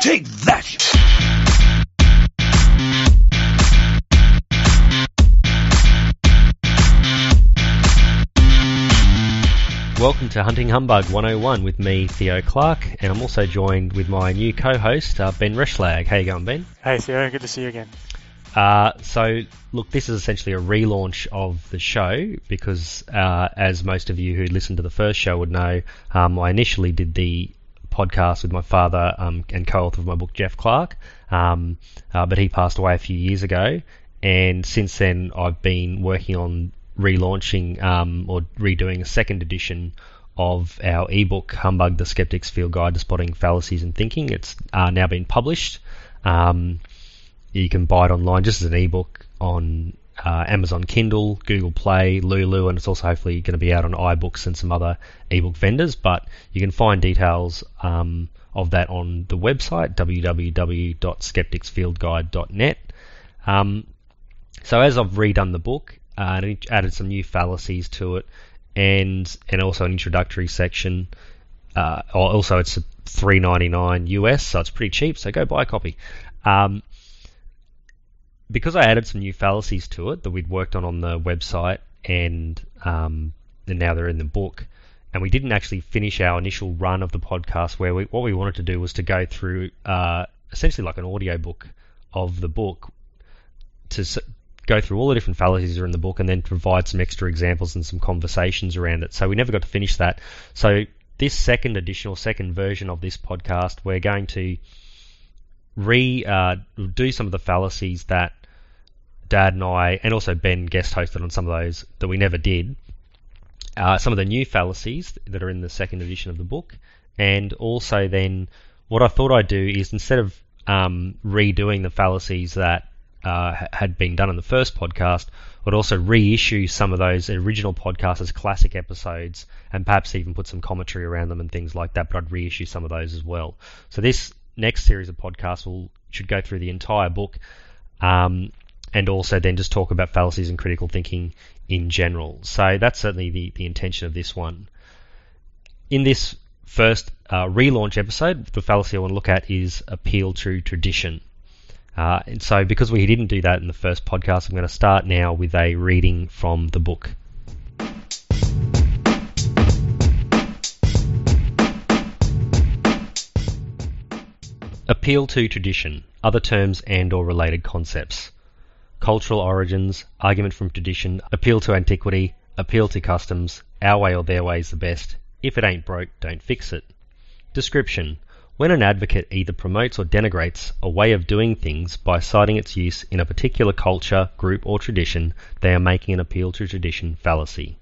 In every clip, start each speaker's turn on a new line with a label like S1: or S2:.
S1: Take that!
S2: Welcome to Hunting Humbug 101 with me, Theo Clark, and I'm also joined with my new co-host, uh, Ben Reschlag. How you going, Ben?
S3: Hey Theo, good to see you again.
S2: Uh, so, look, this is essentially a relaunch of the show because, uh, as most of you who listened to the first show would know, um, I initially did the podcast with my father um, and co-author of my book, Jeff Clark, um, uh, but he passed away a few years ago, and since then I've been working on relaunching um, or redoing a second edition of our ebook, Humbug: The Skeptic's Field Guide to Spotting Fallacies and Thinking. It's uh, now been published. Um, you can buy it online just as an ebook on uh, Amazon Kindle, Google Play, Lulu, and it's also hopefully going to be out on iBooks and some other ebook vendors. But you can find details um, of that on the website www.skepticsfieldguide.net. Um, so as I've redone the book uh, and added some new fallacies to it, and and also an introductory section. Uh, also, it's three ninety nine US, so it's pretty cheap. So go buy a copy. Um, because I added some new fallacies to it that we'd worked on on the website, and um, and now they're in the book. And we didn't actually finish our initial run of the podcast, where we, what we wanted to do was to go through uh, essentially like an audio book of the book to go through all the different fallacies that are in the book, and then provide some extra examples and some conversations around it. So we never got to finish that. So this second edition or second version of this podcast, we're going to re uh, do some of the fallacies that Dad and I, and also Ben guest hosted on some of those that we never did. Uh, some of the new fallacies that are in the second edition of the book, and also then what I thought I'd do is instead of um, redoing the fallacies that uh, had been done in the first podcast, I'd also reissue some of those original podcasts as classic episodes, and perhaps even put some commentary around them and things like that. But I'd reissue some of those as well. So this next series of podcasts will should go through the entire book, um, and also then just talk about fallacies and critical thinking in general. So that's certainly the, the intention of this one. In this first uh, relaunch episode, the fallacy I want to look at is appeal to tradition. Uh, and so, because we didn't do that in the first podcast, I'm going to start now with a reading from the book. Appeal to tradition, other terms and or related concepts. Cultural origins, argument from tradition, appeal to antiquity, appeal to customs, our way or their way is the best. If it ain't broke, don't fix it. Description. When an advocate either promotes or denigrates a way of doing things by citing its use in a particular culture, group, or tradition, they are making an appeal to tradition fallacy.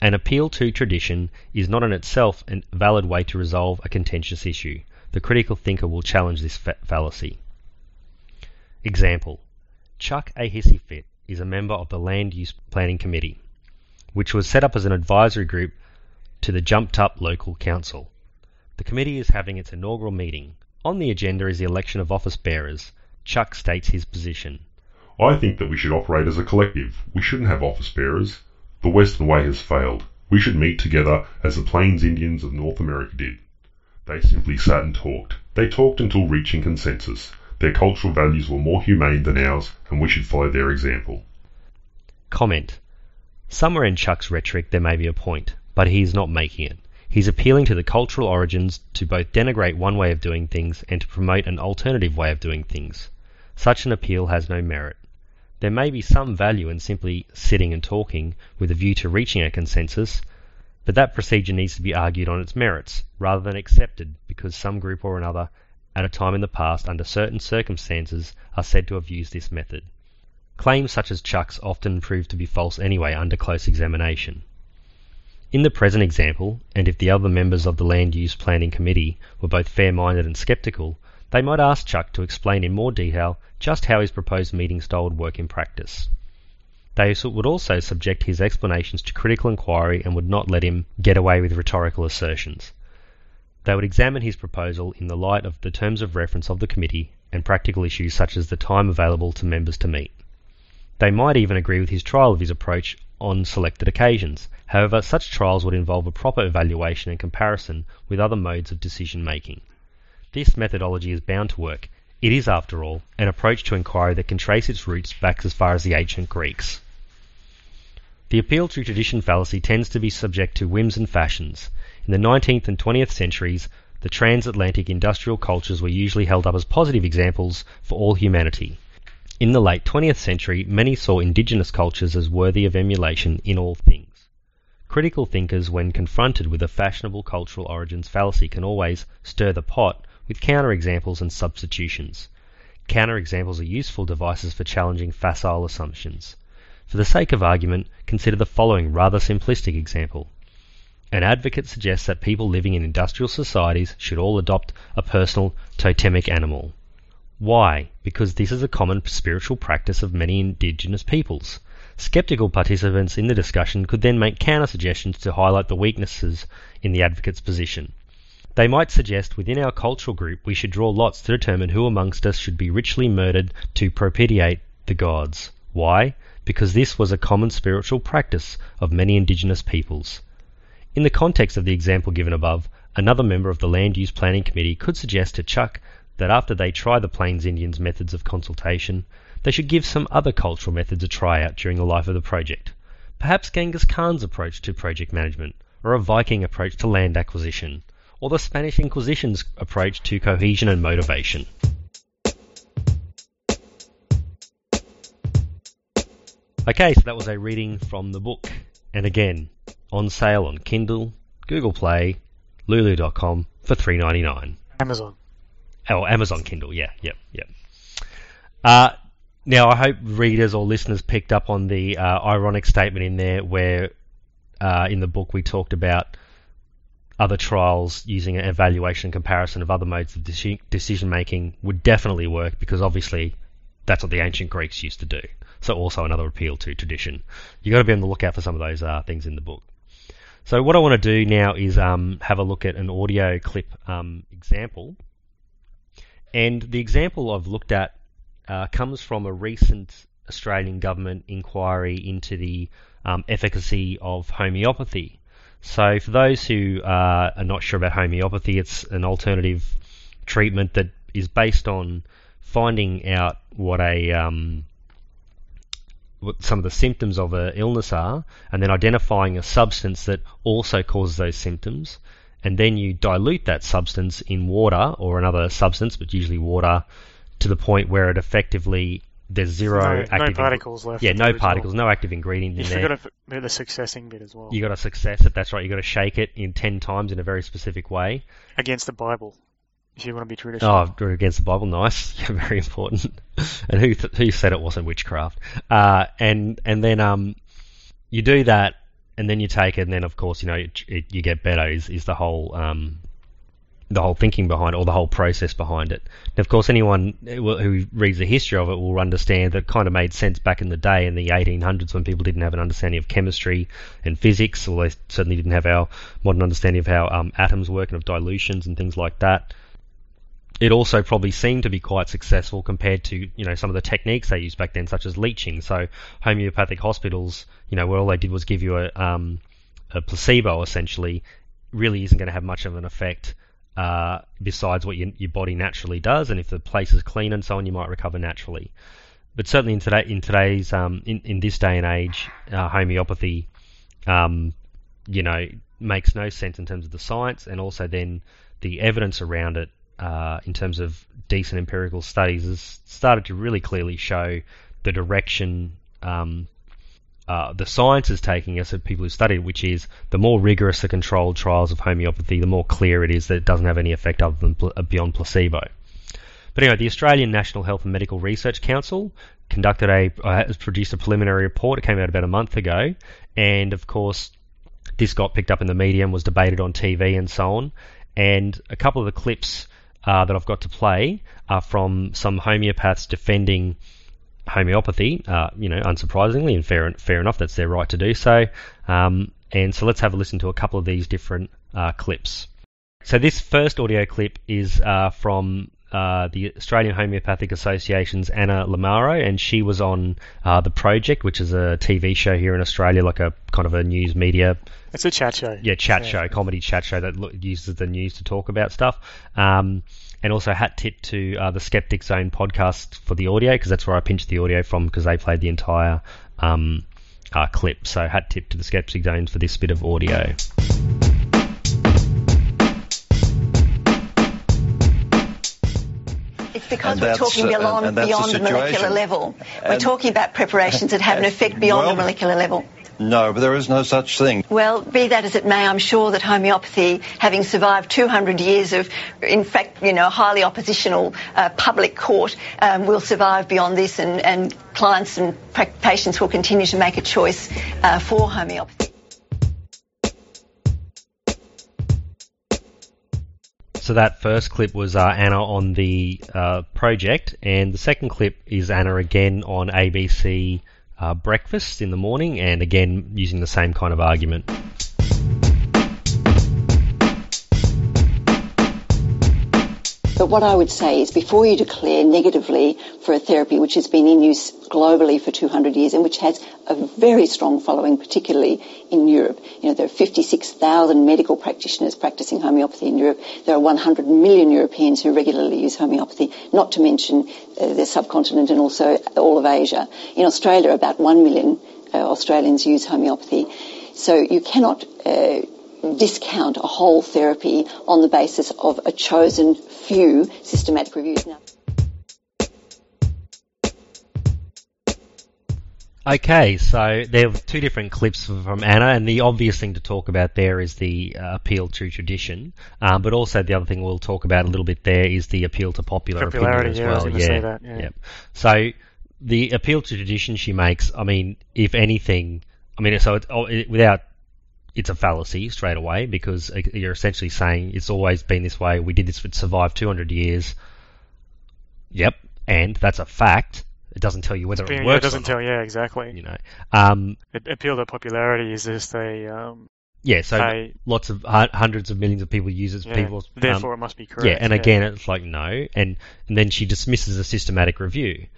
S2: An appeal to tradition is not in itself a valid way to resolve a contentious issue. The critical thinker will challenge this fa- fallacy. Example Chuck A. Hissy Fit is a member of the Land Use Planning Committee, which was set up as an advisory group to the Jumped Up Local Council. The committee is having its inaugural meeting. On the agenda is the election of office bearers. Chuck states his position.
S4: I think that we should operate as a collective. We shouldn't have office bearers. The Western way has failed. We should meet together as the Plains Indians of North America did. They simply sat and talked. They talked until reaching consensus. Their cultural values were more humane than ours, and we should follow their example.
S2: Comment. Somewhere in Chuck's rhetoric there may be a point, but he is not making it. He's appealing to the cultural origins to both denigrate one way of doing things and to promote an alternative way of doing things. Such an appeal has no merit. There may be some value in simply sitting and talking with a view to reaching a consensus, but that procedure needs to be argued on its merits rather than accepted because some group or another at a time in the past under certain circumstances are said to have used this method. Claims such as Chuck's often prove to be false anyway under close examination. In the present example, and if the other members of the Land Use Planning Committee were both fair minded and sceptical, they might ask Chuck to explain in more detail just how his proposed meeting style would work in practice. They would also subject his explanations to critical inquiry and would not let him get away with rhetorical assertions. They would examine his proposal in the light of the terms of reference of the committee and practical issues such as the time available to members to meet. They might even agree with his trial of his approach on selected occasions. However, such trials would involve a proper evaluation and comparison with other modes of decision making. This methodology is bound to work. It is, after all, an approach to inquiry that can trace its roots back as far as the ancient Greeks. The appeal to tradition fallacy tends to be subject to whims and fashions. In the 19th and 20th centuries, the transatlantic industrial cultures were usually held up as positive examples for all humanity. In the late 20th century, many saw indigenous cultures as worthy of emulation in all things. Critical thinkers, when confronted with a fashionable cultural origins fallacy, can always stir the pot with counterexamples and substitutions. Counterexamples are useful devices for challenging facile assumptions. For the sake of argument, consider the following rather simplistic example. An advocate suggests that people living in industrial societies should all adopt a personal totemic animal. Why? Because this is a common spiritual practice of many indigenous peoples. Skeptical participants in the discussion could then make counter suggestions to highlight the weaknesses in the advocate's position. They might suggest within our cultural group we should draw lots to determine who amongst us should be ritually murdered to propitiate the gods. Why? Because this was a common spiritual practice of many indigenous peoples. In the context of the example given above, another member of the Land Use Planning Committee could suggest to Chuck that after they try the Plains Indians' methods of consultation, they should give some other cultural methods a try out during the life of the project. Perhaps Genghis Khan's approach to project management, or a Viking approach to land acquisition, or the Spanish Inquisition's approach to cohesion and motivation. Okay, so that was a reading from the book. And again, on sale on Kindle, Google Play, Lulu.com for three ninety nine.
S3: Amazon.
S2: Oh, Amazon Kindle. Yeah, yep, yep. Uh, now, I hope readers or listeners picked up on the uh, ironic statement in there where uh, in the book we talked about other trials using an evaluation and comparison of other modes of deci- decision making would definitely work because obviously that's what the ancient Greeks used to do. So also another appeal to tradition. You've got to be on the lookout for some of those uh, things in the book. So what I want to do now is um, have a look at an audio clip um, example. And the example I've looked at uh, comes from a recent Australian government inquiry into the um, efficacy of homeopathy. So, for those who uh, are not sure about homeopathy, it's an alternative treatment that is based on finding out what a um, what some of the symptoms of an illness are, and then identifying a substance that also causes those symptoms, and then you dilute that substance in water or another substance, but usually water, to the point where it effectively there's zero
S3: no,
S2: active
S3: no particles left.
S2: yeah, no particles, no active ingredient
S3: You
S2: in there.
S3: forgot to f- the succussing bit as well.
S2: You got to succuss it. That's right. You got to shake it in ten times in a very specific way.
S3: Against the Bible, if you want to be traditional.
S2: Oh, against the Bible, nice, yeah, very important. and who th- who said it wasn't witchcraft? Uh, and and then um, you do that, and then you take it, and then of course you know it, it, you get better. Is is the whole um, the whole thinking behind it, or the whole process behind it. And of course, anyone who reads the history of it will understand that it kind of made sense back in the day in the 1800s when people didn't have an understanding of chemistry and physics, or they certainly didn't have our modern understanding of how um, atoms work and of dilutions and things like that it also probably seemed to be quite successful compared to you know some of the techniques they used back then, such as leeching. So homeopathic hospitals, you know, where all they did was give you a, um, a placebo, essentially, really isn't going to have much of an effect uh, besides what your, your body naturally does. And if the place is clean and so on, you might recover naturally. But certainly in today, in today's um, in, in this day and age, uh, homeopathy, um, you know, makes no sense in terms of the science and also then the evidence around it uh, in terms of decent empirical studies has started to really clearly show the direction um, uh, the science is taking us of people who study it, which is the more rigorous the controlled trials of homeopathy, the more clear it is that it doesn't have any effect other than pl- beyond placebo. But anyway, the Australian National Health and Medical Research Council conducted a uh, produced a preliminary report. It came out about a month ago, and of course, this got picked up in the media and was debated on TV and so on. And a couple of the clips uh, that I've got to play are from some homeopaths defending homeopathy. Uh, you know, unsurprisingly, and fair fair enough, that's their right to do so. Um, and so let's have a listen to a couple of these different uh, clips. So this first audio clip is uh, from uh, the Australian Homeopathic Association's Anna Lamaro, and she was on uh, the Project, which is a TV show here in Australia, like a kind of a news media
S3: It's a chat show.
S2: yeah, chat show, comedy chat show that lo- uses the news to talk about stuff. Um, and also hat tip to uh, the Skeptic Zone podcast for the audio because that's where I pinched the audio from because they played the entire um, uh, clip. So hat tip to the Skeptic Zone for this bit of audio.
S5: Because
S6: And
S5: we're talking
S6: and-
S5: beyond,
S6: and the
S5: beyond the molecular
S6: situation.
S5: level. we're talking about preparations that have an effect beyond
S6: Well-
S5: the molecular level.
S6: No, but there is no such thing.
S5: Well, be that as it may, I'm sure that homeopathy, having survived 200 years of, in fact, you know, highly oppositional uh, public court, um, will survive beyond this, and, and clients and patients will continue to make a choice uh, for homeopathy.
S2: So that first clip was uh, Anna on the uh, project, and the second clip is Anna again on ABC uh, Breakfast in the morning, and again using the same kind of argument.
S5: But what I would say is before you declare negatively for a therapy which has been in use globally for 200 years and which has a very strong following, particularly in Europe. You know, there are 56,000 medical practitioners practicing homeopathy in Europe. There are 100 million Europeans who regularly use homeopathy, not to mention uh, the subcontinent and also all of Asia. In Australia, about 1 million uh, Australians use homeopathy. So you cannot uh, discount a whole therapy on the basis of a chosen few systematic reviews. Now,
S2: Okay, so there are two different clips from Anna, and the obvious thing to talk about there is the uh, appeal to tradition, um, but also the other thing we'll talk about a little bit there is the appeal to popular
S3: Popularity,
S2: opinion as
S3: yeah, I was
S2: well.
S3: gonna say that, yeah.
S2: Yep. So the appeal to tradition she makes, I mean, if anything, I mean, so it's, oh, it, without it's a fallacy straight away because uh, you're essentially saying it's always been this way. We did this, it survived 200 years. Yep, and that's a fact. It doesn't tell you whether it
S3: Yeah,
S2: works.
S3: it doesn't tell. Yeah, exactly.
S2: you know. Um,
S3: It, appeal to popularity is just a um,
S2: yeah, so lots of hundreds of millions of people use it.
S3: yeah,
S2: People, um,
S3: therefore it must be correct.
S2: yeah, and again, it's like no, and and then she dismisses a systematic review.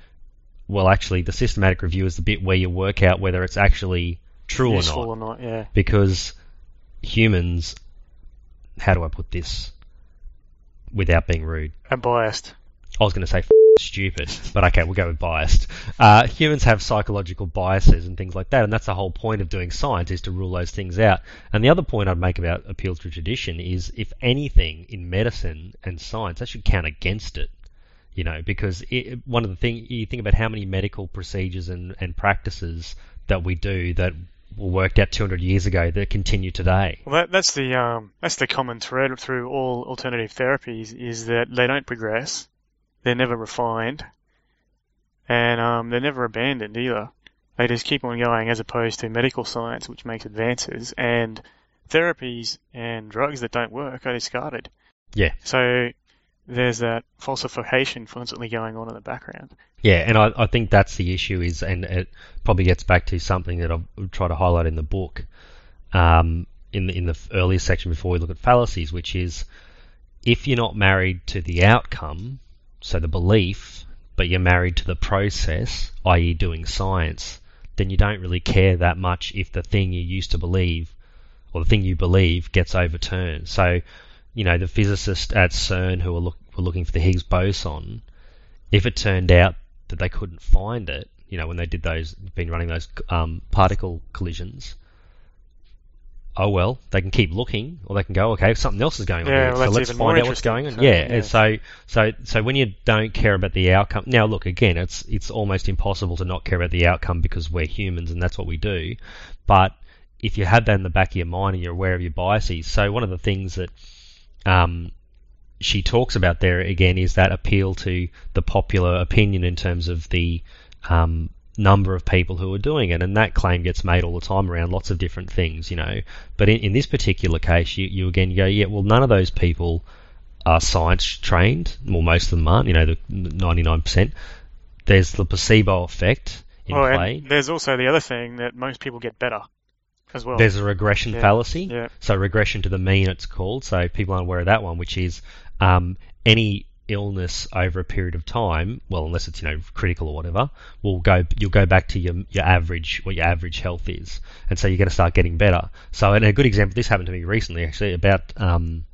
S2: Well, actually, the systematic review is the bit where you work out whether it's actually true or not,
S3: or not. Yeah,
S2: because humans. How do I put this without being rude?
S3: and biased.
S2: I was going to say f- stupid, but okay, we'll go with biased. Uh, humans have psychological biases and things like that, and that's the whole point of doing science is to rule those things out. And the other point I'd make about appeal to tradition is, if anything in medicine and science, that should count against it. You know, because it, one of the things you think about how many medical procedures and, and practices that we do that were worked out 200 years ago that continue today.
S3: Well, that, that's the um, that's the common thread through all alternative therapies is that they don't progress, they're never refined, and um, they're never abandoned either. They just keep on going, as opposed to medical science, which makes advances, and therapies and drugs that don't work are discarded.
S2: Yeah.
S3: So there's that falsification constantly going on in the background.
S2: Yeah, and I, I think that's the issue is, and it probably gets back to something that I've tried to highlight in the book, um, in the in the earlier section before we look at fallacies, which is if you're not married to the outcome, so the belief, but you're married to the process, i.e., doing science, then you don't really care that much if the thing you used to believe or the thing you believe gets overturned. So, you know, the physicists at CERN who were, look, were looking for the Higgs boson, if it turned out that they couldn't find it, you know, when they did those, been running those um, particle collisions, oh well, they can keep looking, or they can go, okay, something else is going on
S3: Yeah,
S2: here,
S3: well,
S2: so let's find out what's going on.
S3: So,
S2: yeah,
S3: yeah.
S2: and so so so when you don't care about the outcome, now look again, it's it's almost impossible to not care about the outcome because we're humans and that's what we do. But if you have that in the back of your mind and you're aware of your biases, so one of the things that um, she talks about there again is that appeal to the popular opinion in terms of the um, number of people who are doing it, and that claim gets made all the time around lots of different things, you know. But in, in this particular case, you, you again go, yeah, well, none of those people are science trained. Well, most of them aren't. You know, the ninety nine percent. There's the placebo effect in
S3: oh,
S2: play.
S3: there's also the other thing that most people get better as well.
S2: There's a regression
S3: Yeah,
S2: fallacy.
S3: yeah.
S2: So regression to the mean, it's called. So people aren't aware of that one, which is um, any illness over a period of time, well, unless it's you know critical or whatever, will go. You'll go back to your your average, what your average health is, and so you're going to start getting better. So, and a good example. This happened to me recently, actually, about um,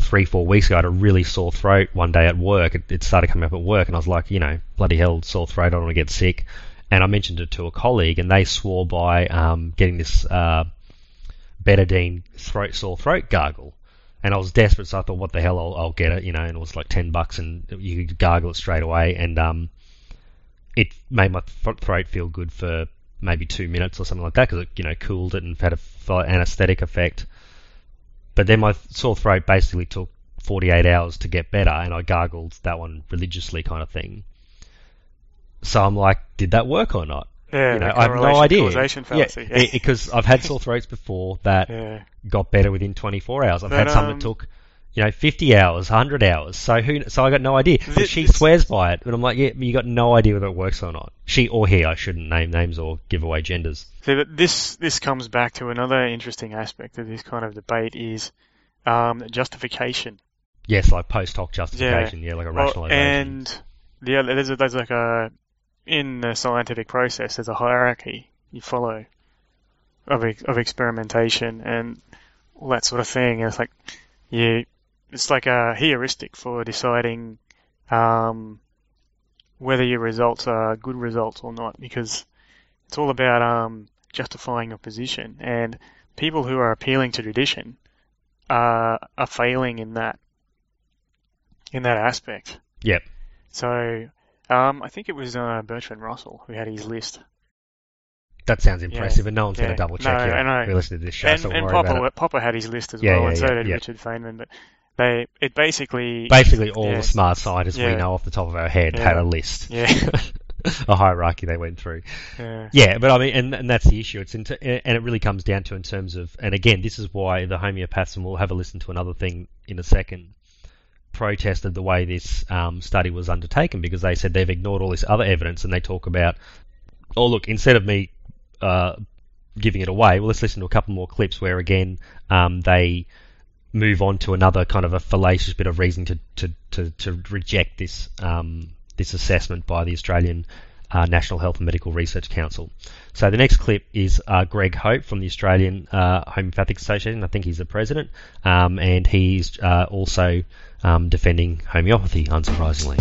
S2: three, four weeks ago, I had a really sore throat one day at work. It, it started coming up at work, and I was like, you know, bloody hell, sore throat. I don't want to get sick. And I mentioned it to a colleague, and they swore by um, getting this uh, betadine throat sore throat gargle. And I was desperate, so I thought, what the hell, I'll, I'll get it, you know. And it was like ten bucks, and you could gargle it straight away. And um, it made my th- throat feel good for maybe two minutes or something like that because it, you know, cooled it and had a anesthetic effect. But then my sore throat basically took 48 hours to get better, and I gargled that one religiously, kind of thing. So I'm like, did that work or not?
S3: Yeah,
S2: you know, I have no idea.
S3: causation fallacy,
S2: Yeah,
S3: yeah.
S2: because I've had sore throats before that
S3: Yeah.
S2: got better within 24 hours. I've
S3: But,
S2: had some
S3: um,
S2: that took, you know, 50 hours, 100 hours. So who? So I got no idea. But
S3: Thi-
S2: she
S3: this-
S2: swears by it, and I'm like, yeah, you got no idea whether it works or not. She or he. I shouldn't name names or give away genders.
S3: So this this comes back to another interesting aspect of this kind of debate is um, justification.
S2: Yes, like post hoc justification. Yeah, like a
S3: Well,
S2: rationalization.
S3: and yeah, there's, a, there's like a in the scientific process there's a hierarchy you follow of of experimentation and all that sort of thing. And it's like you, it's like a heuristic for deciding um, whether your results are good results or not, because it's all about um, justifying your position. And people who are appealing to tradition are are failing in that in that aspect.
S2: Yep.
S3: So um, I think it was uh, Bertrand Russell who had his list.
S2: That sounds impressive, and no one's going to double check
S3: No,
S2: you.
S3: I know.
S2: We listen to this show,
S3: and
S2: so
S3: and Popper. Popper had his list as
S2: Yeah,
S3: well,
S2: yeah,
S3: and so
S2: yeah,
S3: did
S2: yeah.
S3: Richard Feynman. But they it basically
S2: Basically, all
S3: yeah.
S2: the smart scientists we know off the top of our head
S3: Yeah.
S2: had a list,
S3: yeah
S2: a hierarchy they went through.
S3: yeah
S2: Yeah, but I mean, and, and that's the issue. It's and it really comes down to in terms of, and again, this is why the homeopaths, and we'll have a listen to another thing in a second, protested the way this um, study was undertaken because they said they've ignored all this other evidence and they talk about, oh look, instead of me uh, giving it away, well let's listen to a couple more clips where again um, they move on to another kind of a fallacious bit of reason to to, to, to reject this um, this assessment by the Australian uh, National Health and Medical Research Council. So the next clip is uh, Greg Hope from the Australian uh, Homeopathic Association. I think he's the president, um, and he's uh, also um, defending homeopathy, unsurprisingly.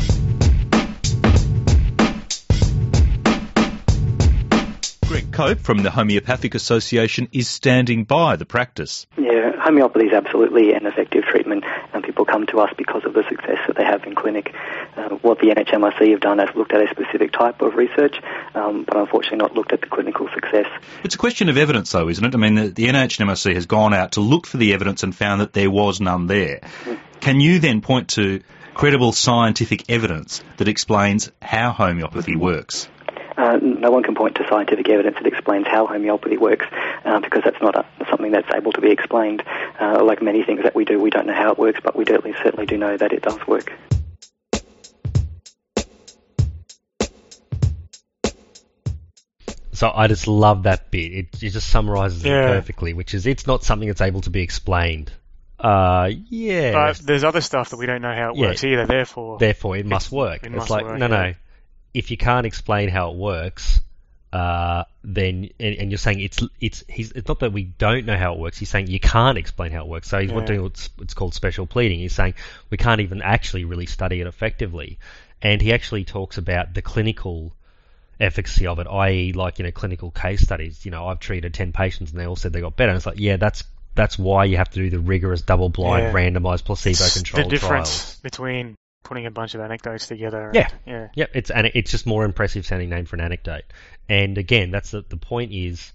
S1: Greg Cope from the Homeopathic Association is standing by the practice.
S7: Yeah, homeopathy is absolutely an effective treatment, and people come to us because of the success that they have in clinic. Uh, what the NHMRC have done is looked at a specific type of research, um, but unfortunately not looked at the clinical success.
S1: It's a question of evidence, though, isn't it? I mean, the, the NHMRC has gone out to look for the evidence and found that there was none there. Can you then point to credible scientific evidence that explains how homeopathy works?
S7: Uh, no one can point to scientific evidence that explains how homeopathy works uh, because that's not a, something that's able to be explained. Uh, like many things that we do, we don't know how it works, but we do, we certainly do know that it does work.
S2: So I just love that bit. It, it just summarizes
S3: Yeah.
S2: it perfectly, which is it's not something that's able to be explained. Uh, yeah.
S3: But there's other stuff that we don't know how it
S2: Yeah.
S3: works either. Therefore,
S2: therefore it must work.
S3: it
S2: it's
S3: must
S2: like
S3: work,
S2: no,
S3: yeah.
S2: no. If you can't explain how it works, uh, then and, and you're saying it's it's he's it's not that we don't know how it works. He's saying you can't explain how it works. So he's
S3: Yeah.
S2: doing what's it's called special pleading. He's saying we can't even actually really study it effectively, and he actually talks about the clinical efficacy of it, i.e., like you know, clinical case studies. You know, I've treated ten patients and they all said they got better. And it's like, yeah, that's that's why you have to do the rigorous double-blind,
S3: Yeah.
S2: randomized, placebo-controlled
S3: the difference
S2: trials.
S3: between putting a bunch of anecdotes together.
S2: Yeah.
S3: and- yeah,
S2: Yep, it's and it's just more impressive sounding name for an anecdote. And again, that's the, the point is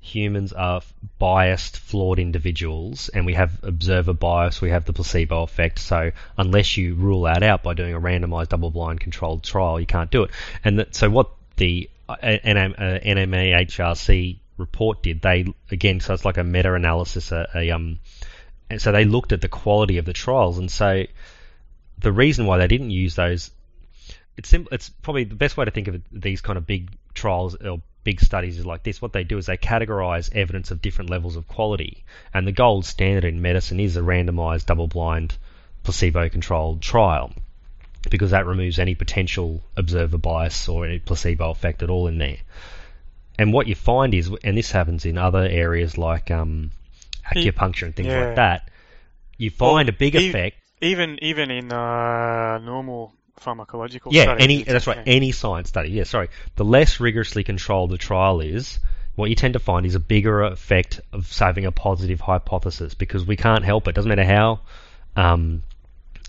S2: humans are biased, flawed individuals, and we have observer bias, we have the placebo effect. So unless you rule that out by doing a randomized, double-blind, controlled trial, you can't do it. And that, so what the uh, NM, uh, NMAHRC report did, they again, so it's like a meta-analysis, a, a um, and so they looked at the quality of the trials, and so the reason why they didn't use those it's sim- it's probably the best way to think of it, these kind of big trials or big studies is like this. What they do is they categorize evidence of different levels of quality, and the gold standard in medicine is a randomized, double-blind, placebo-controlled trial, because that removes any potential observer bias or any placebo effect at all in there. And what you find is, and this happens in other areas like um, acupuncture and things
S3: Yeah.
S2: like that, you find
S3: Well,
S2: a big
S3: e-
S2: effect
S3: even even in uh, normal pharmacological
S2: Yeah,
S3: studies,
S2: any that's right.
S3: yeah.
S2: Any science study. Yeah, sorry. The less rigorously controlled the trial is, what you tend to find is a bigger effect of saving a positive hypothesis because we can't help it. Doesn't matter how um,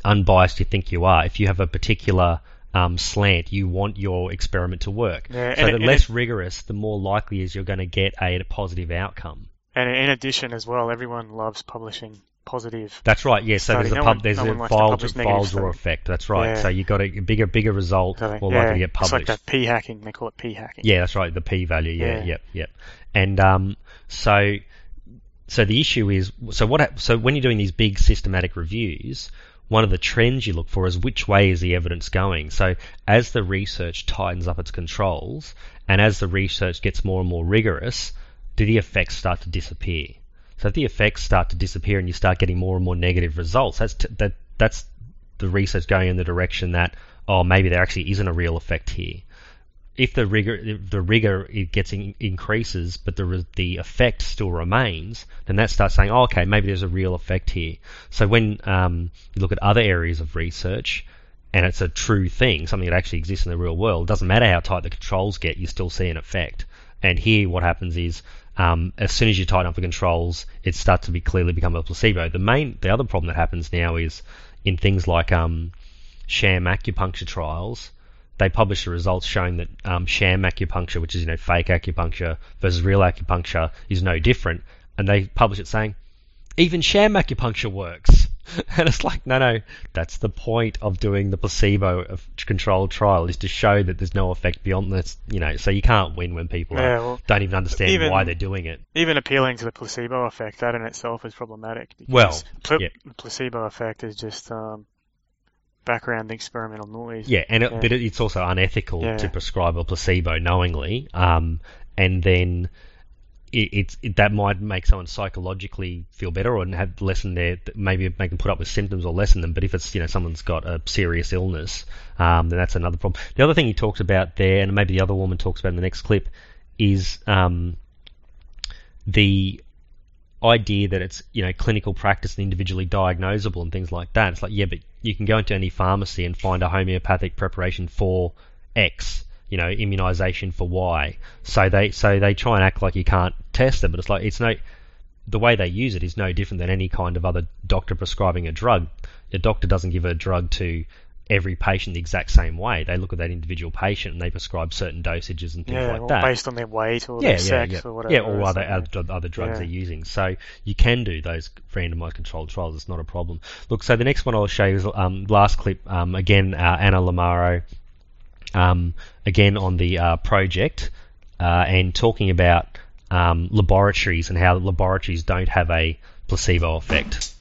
S2: unbiased you think you are. If you have a particular um, slant, you want your experiment to work.
S3: Yeah,
S2: so
S3: and
S2: the
S3: and
S2: less
S3: it-
S2: rigorous, the more likely is you're going to get a, positive outcome.
S3: And in addition, as well, everyone loves publishing positive.
S2: That's right. Yeah. So
S3: Study.
S2: there's a pub, there's
S3: no
S2: a file, file
S3: study.
S2: effect. That's right.
S3: Yeah.
S2: So you got a bigger bigger result, more
S3: yeah,
S2: likely to get published.
S3: It's like that p hacking. They call it p hacking.
S2: Yeah, that's right. The p value. Yeah,
S3: Yeah.
S2: yep, yep. And um, so so the issue is so what so when you're doing these big systematic reviews, one of the trends you look for is which way is the evidence going. So as the research tightens up its controls and as the research gets more and more rigorous, do the effects start to disappear? So if the effects start to disappear and you start getting more and more negative results, that's t- that that's the research going in the direction that oh maybe there actually isn't a real effect here if the rigor the rigor it gets in, increases, but the the effect still remains, then that starts saying, oh, okay, maybe there's a real effect here. So when um, you look at other areas of research, and it's a true thing, something that actually exists in the real world, doesn't matter how tight the controls get, you still see an effect. And here, what happens is, um, as soon as you tighten up the controls, it starts to be clearly become a placebo. The main, the other problem that happens now is in things like um, sham acupuncture trials they publish the results showing that um, sham acupuncture, which is you know fake acupuncture versus real acupuncture, is no different, and they publish it saying even sham acupuncture works. And it's like, no, no, that's the point of doing the placebo of controlled trial is to show that there's no effect beyond this, you know. So you can't win when people
S3: Yeah,
S2: are,
S3: well,
S2: don't even understand
S3: even-
S2: why they're doing it.
S3: Even appealing to the placebo effect, that in itself is problematic.
S2: Well,
S3: pl-
S2: yeah.
S3: the placebo effect is just um, background experimental noise.
S2: Yeah, and it,
S3: Yeah.
S2: but it, it's also unethical
S3: Yeah.
S2: to prescribe a placebo knowingly, um, and then it, it's it, that might make someone psychologically feel better or have lessen their maybe make them put up with symptoms or lessen them. But if it's you know someone's got a serious illness, um, then that's another problem. The other thing he talks about there, and maybe the other woman talks about in the next clip, is um, the idea that it's you know clinical practice and individually diagnosable and things like that. It's like yeah, but you can go into any pharmacy and find a homeopathic preparation for X, you know, immunization for Y. So they so they try and act like you can't test it, but it's like it's no the way they use it is no different than any kind of other doctor prescribing a drug. The doctor doesn't give a drug to every patient the exact same way. They look at that individual patient and they prescribe certain dosages and things
S3: yeah,
S2: like that
S3: based on their weight or
S2: yeah,
S3: their
S2: yeah,
S3: sex
S2: yeah.
S3: or whatever.
S2: Yeah, or other other, other drugs they're using. So you can do those randomized controlled trials. It's not a problem. Look, so the next one I'll show you is um, last clip. Um, again, uh, Anna Lamaro. Um, again on the uh, project uh, and talking about um, laboratories and how laboratories don't have a placebo effect.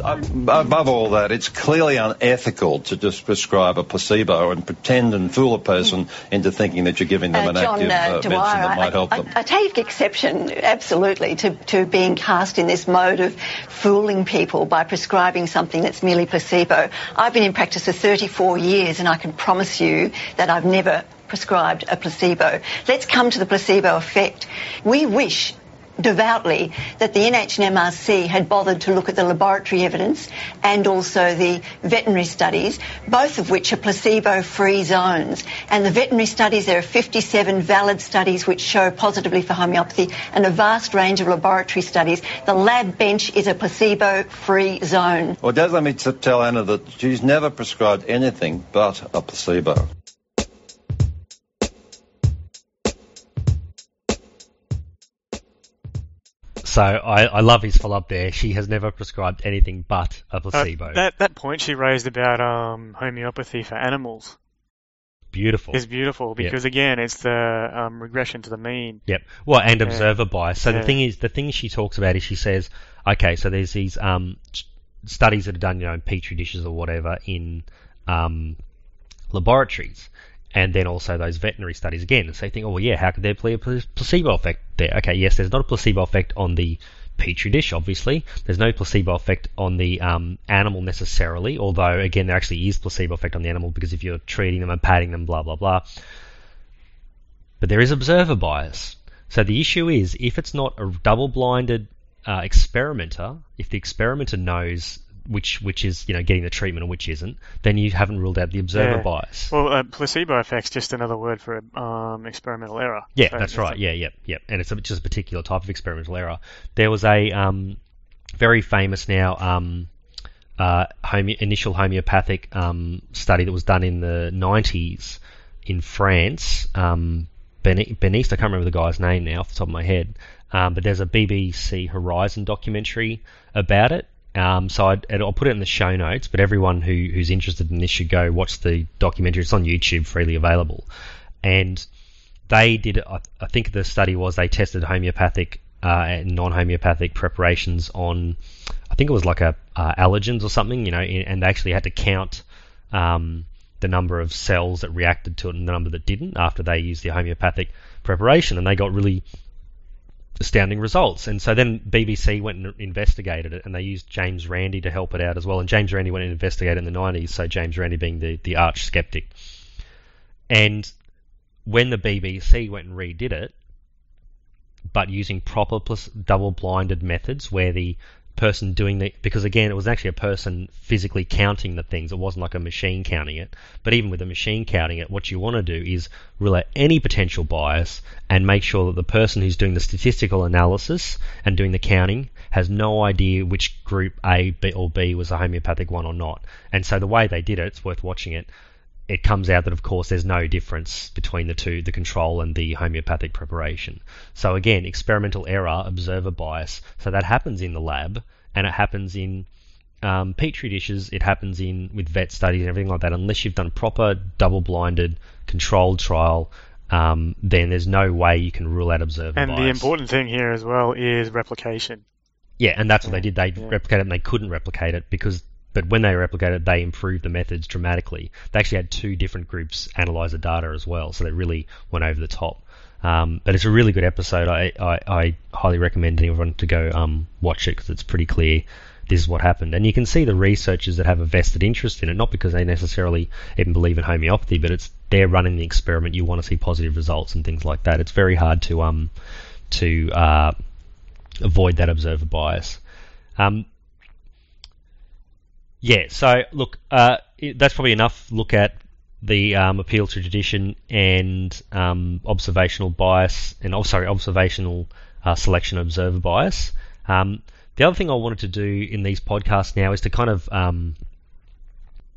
S6: Above all that, it's clearly unethical to just prescribe a placebo and pretend and fool a person into thinking that you're giving them
S5: Uh,
S6: an
S5: John
S6: active
S5: uh,
S6: uh, medicine
S5: Dwyer,
S6: that might
S5: I,
S6: help
S5: I,
S6: them.
S5: I take exception, absolutely, to, to being cast in this mode of fooling people by prescribing something that's merely placebo. I've been in practice for 34 years and I can promise you that I've never prescribed a placebo. Let's come to the placebo effect. We wish devoutly that the NHMRC had bothered to look at the laboratory evidence and also the veterinary studies, both of which are placebo-free zones. And the veterinary studies, there are 57 valid studies which show positively for homeopathy and a vast range of laboratory studies. The lab bench is a placebo-free zone.
S6: Well, Dad, let me tell Anna that she's never prescribed anything but a placebo.
S2: So I, I love his follow up there. She has never prescribed anything but a
S3: Uh,
S2: placebo.
S3: that that point she raised about um, homeopathy for animals
S2: Beautiful.
S3: is beautiful because again, it's the um, regression to the mean.
S2: Yep. Well, and
S3: Yeah.
S2: observer bias. So the thing is, the thing she talks about is she says, okay, so there's these um, studies that are done, you know, in petri dishes or whatever in um, laboratories, and then also those veterinary studies again. So you think, oh well, yeah, how could there be a placebo effect there? Okay, yes, there's not a placebo effect on the petri dish, obviously. There's no placebo effect on the um, animal necessarily, although again, there actually is placebo effect on the animal because if you're treating them and patting them, blah blah blah. But there is observer bias. So the issue is if it's not a double-blinded uh, experimenter, if the experimenter knows which which is you know getting the treatment and which isn't, then you haven't ruled out the observer
S3: Yeah.
S2: bias.
S3: Well, uh, placebo effect's just another word for um, experimental error.
S2: Yeah,
S3: So
S2: that's right.
S3: a-
S2: Yeah, yeah, yeah. And it's a, just a particular type of experimental error. There was a um, very famous now um, uh, home- initial homeopathic um, study that was done in the 90s in France. Um, I can't remember the guy's name now off the top of my head, um, but there's a BBC Horizon documentary about it. Um, so I'd, I'll put it in the show notes, but everyone who, who's interested in this should go watch the documentary. It's on YouTube, freely available. And they did, I, I think the study was they tested homeopathic uh, and non-homeopathic preparations on, I think it was like a uh, allergens or something, you know, and they actually had to count um, the number of cells that reacted to it and the number that didn't after they used the homeopathic preparation, and they got really astounding results. And so then BBC went and investigated it, and they used James Randi to help it out as well. And James Randi went and investigated in the 90s, so James Randi being the, the arch skeptic. And when the BBC went and redid it, but using proper plus double blinded methods where the person doing the because again it was actually a person physically counting the things. It wasn't like a machine counting it. But even with a machine counting it what you want to do is rule out any potential bias and make sure that the person who's doing the statistical analysis and doing the counting has no idea which group A B or B was a homeopathic one or not. And so the way they did it it's worth watching it it comes out that of course there's no difference between the two, the control and the homeopathic preparation. So again, experimental error, observer bias. So that happens in the lab and it happens in um, petri dishes. It happens in with vet studies and everything like that. Unless you've done proper double-blinded controlled trial, um, then there's no way you can rule out observer bias.
S3: And
S2: bias.
S3: the important thing here as well is replication.
S2: Yeah, and that's what they did. They
S3: Yeah.
S2: replicated it and they couldn't replicate it because, but when they replicated they improved the methods dramatically. They actually had two different groups analyze the data as well, so they really went over the top. Um, but it's a really good episode. I, I, I highly recommend anyone to go um, watch it because it's pretty clear this is what happened. And you can see the researchers that have a vested interest in it, not because they necessarily even believe in homeopathy, but it's they're running the experiment. You want to see positive results and things like that. It's very hard to um to uh, avoid that observer bias. Um, yeah, so look, uh, that's probably enough. Look at the um, appeal to tradition and um, observational bias, and oh, sorry, observational uh, selection observer bias. Um, the other thing I wanted to do in these podcasts now is to kind of um,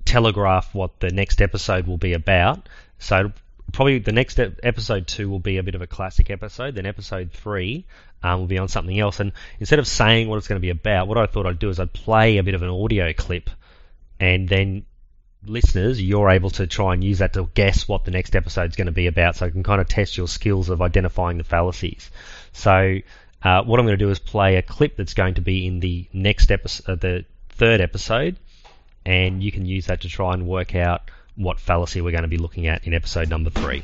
S2: telegraph what the next episode will be about. So probably the next episode two will be a bit of a classic episode. Then episode three um, will be on something else. And instead of saying what it's going to be about, what I thought I'd do is I'd play a bit of an audio clip, and then listeners, you're able to try and use that to guess what the next episode is going to be about, so you can kind of test your skills of identifying the fallacies. So. Uh, what I'm going to do is play a clip that's going to be in the next episode, uh, the third episode, and you can use that to try and work out what fallacy we're going to be looking at in episode number three.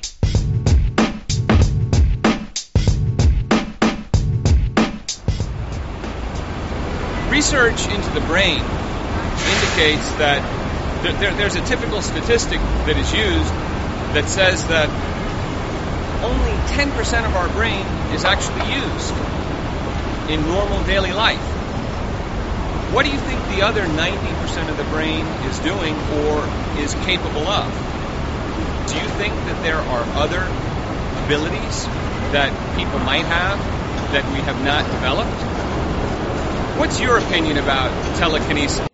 S8: Research into the brain indicates that th- there, there's a typical statistic that is used that says that only 10% of our brain is actually used in normal daily life. What do you think the other 90% of the brain is doing or is capable of? Do you think that there are other abilities that people might have that we have not developed? What's your opinion about telekinesis?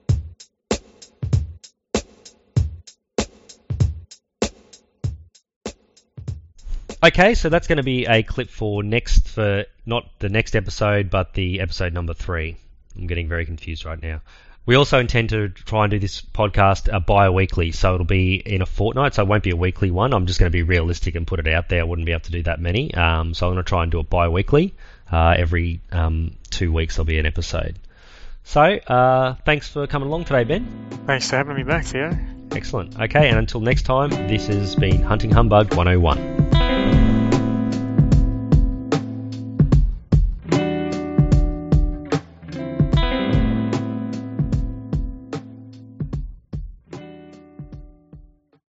S2: Okay, so that's going to be a clip for next for not the next episode, but the episode number three. I'm getting very confused right now. We also intend to try and do this podcast uh, bi-weekly, so it'll be in a fortnight. So it won't be a weekly one. I'm just going to be realistic and put it out there. I wouldn't be able to do that many, um, so I'm going to try and do it bi-weekly. Uh, every um, two weeks there'll be an episode. So uh, thanks for coming along today, Ben.
S3: Thanks for having me back, Theo.
S2: Excellent. Okay, and until next time, this has been Hunting Humbug 101.